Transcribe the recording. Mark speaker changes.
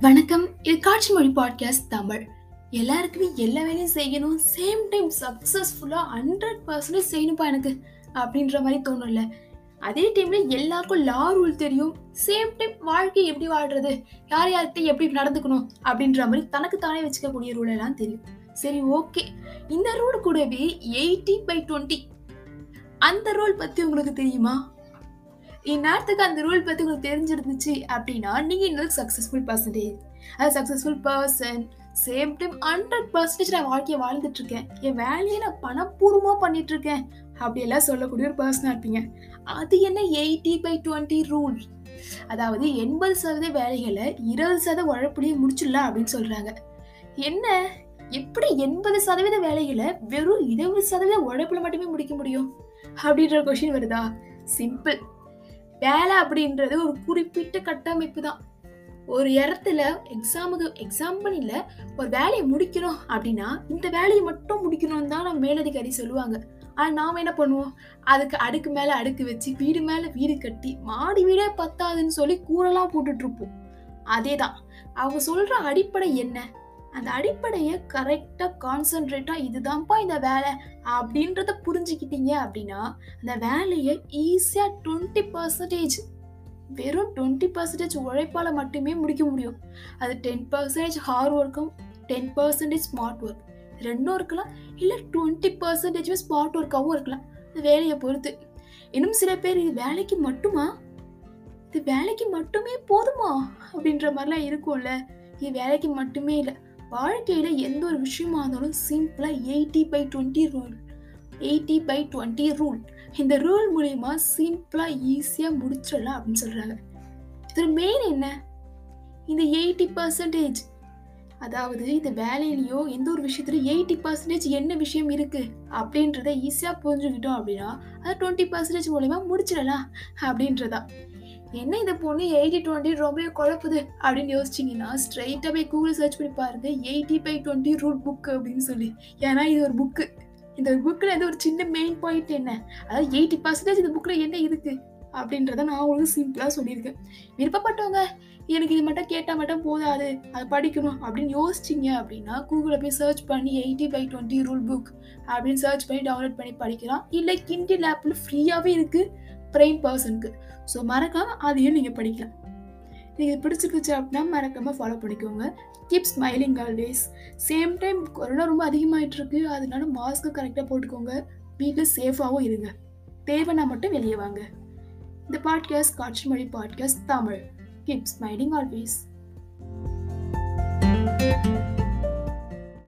Speaker 1: வணக்கம். இது காட்சி மொழி பாட்காஸ்ட் தமிழ். எல்லாருக்குமே எல்லா வேலையும் செய்யணும். சேம் டைம் சக்ஸஸ்ஃபுல்லாக ஹண்ட்ரட் பர்சன்டேஜ் செய்யணும்ப்பா எனக்கு அப்படின்ற மாதிரி தோணும்ல. அதே டைமில் எல்லாருக்கும் லா ரூல் தெரியும். சேம் டைம் வாழ்க்கை எப்படி வாழ்றது? யார் யார்கிட்ட எப்படி நடந்துக்கணும்? அப்படின்ற மாதிரி தனக்கு தானே வச்சுக்கக்கூடிய ரூல் எல்லாம் தெரியும். சரி ஓகே இந்த ரூல் கூடவே எயிட்டி பை டுவெண்ட்டி அந்த ரூல் பத்தி உங்களுக்கு தெரியுமா? இந்நேரத்துக்கு அந்த ரூல் பற்றி உங்களுக்கு தெரிஞ்சிருந்துச்சு அப்படின்னா நீங்கள் இன்னொரு சக்ஸஸ்ஃபுல் பர்சன்டேஜ் அது successful person same time hundred percentage நான் வாழ்க்கையை வாழ்ந்துட்டு இருக்கேன். என் வேலையை நான் பணப்பூர்வமாக பண்ணிட்டு இருக்கேன். அப்படியெல்லாம் சொல்லக்கூடிய ஒரு பர்சனாக இருப்பீங்க. அது என்ன எயிட்டி பை டுவெண்ட்டி ரூல் அதாவது எண்பது சதவீத வேலைகளை இருபது சதவீத உழைப்புலேயே முடிச்சிடலாம் அப்படின்னு சொல்கிறாங்க என்ன? எப்படி எண்பது சதவீத வேலைகளை வெறும் இருபது சதவீத உழைப்புல மட்டுமே முடிக்க முடியும்? அப்படின்ற கொஷின் வருதா? சிம்பிள் வேலை அப்படின்றது ஒரு குறிப்பிட்ட கட்டமைப்பு தான். ஒரு இடத்துல எக்ஸாமுக்கு எக்ஸாம் இல்லை ஒரு வேலையை முடிக்கணும் அப்படின்னா இந்த வேலையை மட்டும் முடிக்கணும்னு தான் நம்ம மேலதிகாரி சொல்லுவாங்க. ஆனால் நாம் என்ன பண்ணுவோம்? அதுக்கு அடுக்கு மேலே அடுக்கு வச்சு வீடு மேலே வீடு கட்டி மாடி வீடே பத்தாதுன்னு சொல்லி கூரெல்லாம் போட்டுட்ருப்போம் அதே தான் அவங்க சொல்கிற அடிப்படை என்ன? அந்த அடிப்படையை கரெக்டாக கான்சென்ட்ரேட்டாக இதுதான்ப்பா இந்த வேலை அப்படின்றத புரிஞ்சுக்கிட்டீங்க அப்படின்னா அந்த வேலையை ஈஸியாக டுவெண்ட்டி பர்சன்டேஜ் வெறும் டுவெண்ட்டி பர்சன்டேஜ் உழைப்பால் மட்டுமே முடிக்க முடியும். அது டென் பர்சன்டேஜ் ஹார்ட் ஒர்க்கும் டென் பர்சன்டேஜ் ஸ்மார்ட் ஒர்க் ரெண்டும் இருக்கலாம் இல்லை டுவெண்ட்டி பர்சன்டேஜுமே ஸ்மார்ட் ஒர்க்காகவும் இருக்கலாம். அந்த வேலையை பொறுத்து. இன்னும் சில பேர் இது வேலைக்கு மட்டுமா? இது வேலைக்கு மட்டுமே போதுமா? அப்படின்ற மாதிரிலாம் இருக்கும்ல. இது வேலைக்கு மட்டுமே இல்லை. வாழ்க்கையில் எந்த ஒரு விஷயமா இருந்தாலும் சிம்பிளாக eighty by twenty rule eighty by twenty rule இந்த ரூல் மூலயமா சிம்பிளாக ஈஸியாக முடிச்சிடலாம் அப்படின்னு சொல்கிறாங்க இதில் மெயின் என்ன? இந்த எயிட்டி பர்சன்டேஜ் அதாவது இந்த வேலையிலையோ எந்த ஒரு விஷயத்துலையும் எயிட்டி பர்சன்டேஜ் என்ன விஷயம் இருக்குது அப்படின்றத ஈஸியாக புரிஞ்சுக்கிட்டோம் அப்படின்னா அது டுவெண்ட்டி பர்சன்டேஜ் மூலயமா முடிச்சிடலாம் அப்படின்றதா என்ன இந்த பொண்ணு? எயிட்டி டுவெண்ட்டி ரொம்ப குழப்புது? அப்படின்னு யோசிச்சிங்கன்னா ஸ்ட்ரைட்டாக போய் கூகுள் சர்ச் பண்ணி பாருங்க. Eighty by twenty rule book அப்படின்னு சொல்லி. ஏன்னா இது ஒரு புக்கு இந்த புக்கில் இது ஒரு சின்ன மெயின் பாயிண்ட் என்ன? அதாவது எயிட்டி பர்சன்டேஜ் இந்த புக்கில் என்ன இருக்கு? அப்படின்றத நான் உங்களுக்கு சிம்பிளாக சொல்லியிருக்கேன். விருப்பப்பட்டவங்க எனக்கு இது மட்டும் கேட்டால் மட்டும் போதாது. அது படிக்கணும். அப்படின்னு யோசிச்சிங்க அப்படின்னா கூகுளில் போய் சர்ச் பண்ணி eighty by twenty rule book அப்படின்னு சர்ச் பண்ணி டவுன்லோட் பண்ணி படிக்கலாம். இல்லை கிண்டி லேப்பில் ஃப்ரீயாகவே இருக்குது பிரைம் பர்சனுக்கு ஸோ மறக்காமல் அதையும் நீங்கள் படிக்கலாம். நீங்கள் இது அப்படின்னா மறக்காமல் ஃபாலோ பண்ணிக்கோங்க. Keep smiling always same time corona ரொம்ப அதிகமாகிட்டு இருக்கு அதனால மாஸ்க்கு கரெக்டாக போட்டுக்கோங்க. வீட்டில் சேஃபாகவும் இருங்க. தேவைன்னா மட்டும் வெளியே வாங்க. இந்த பாட்காஸ்ட் காட்சி மொழி podcast Tamil. Keep smiling always thank you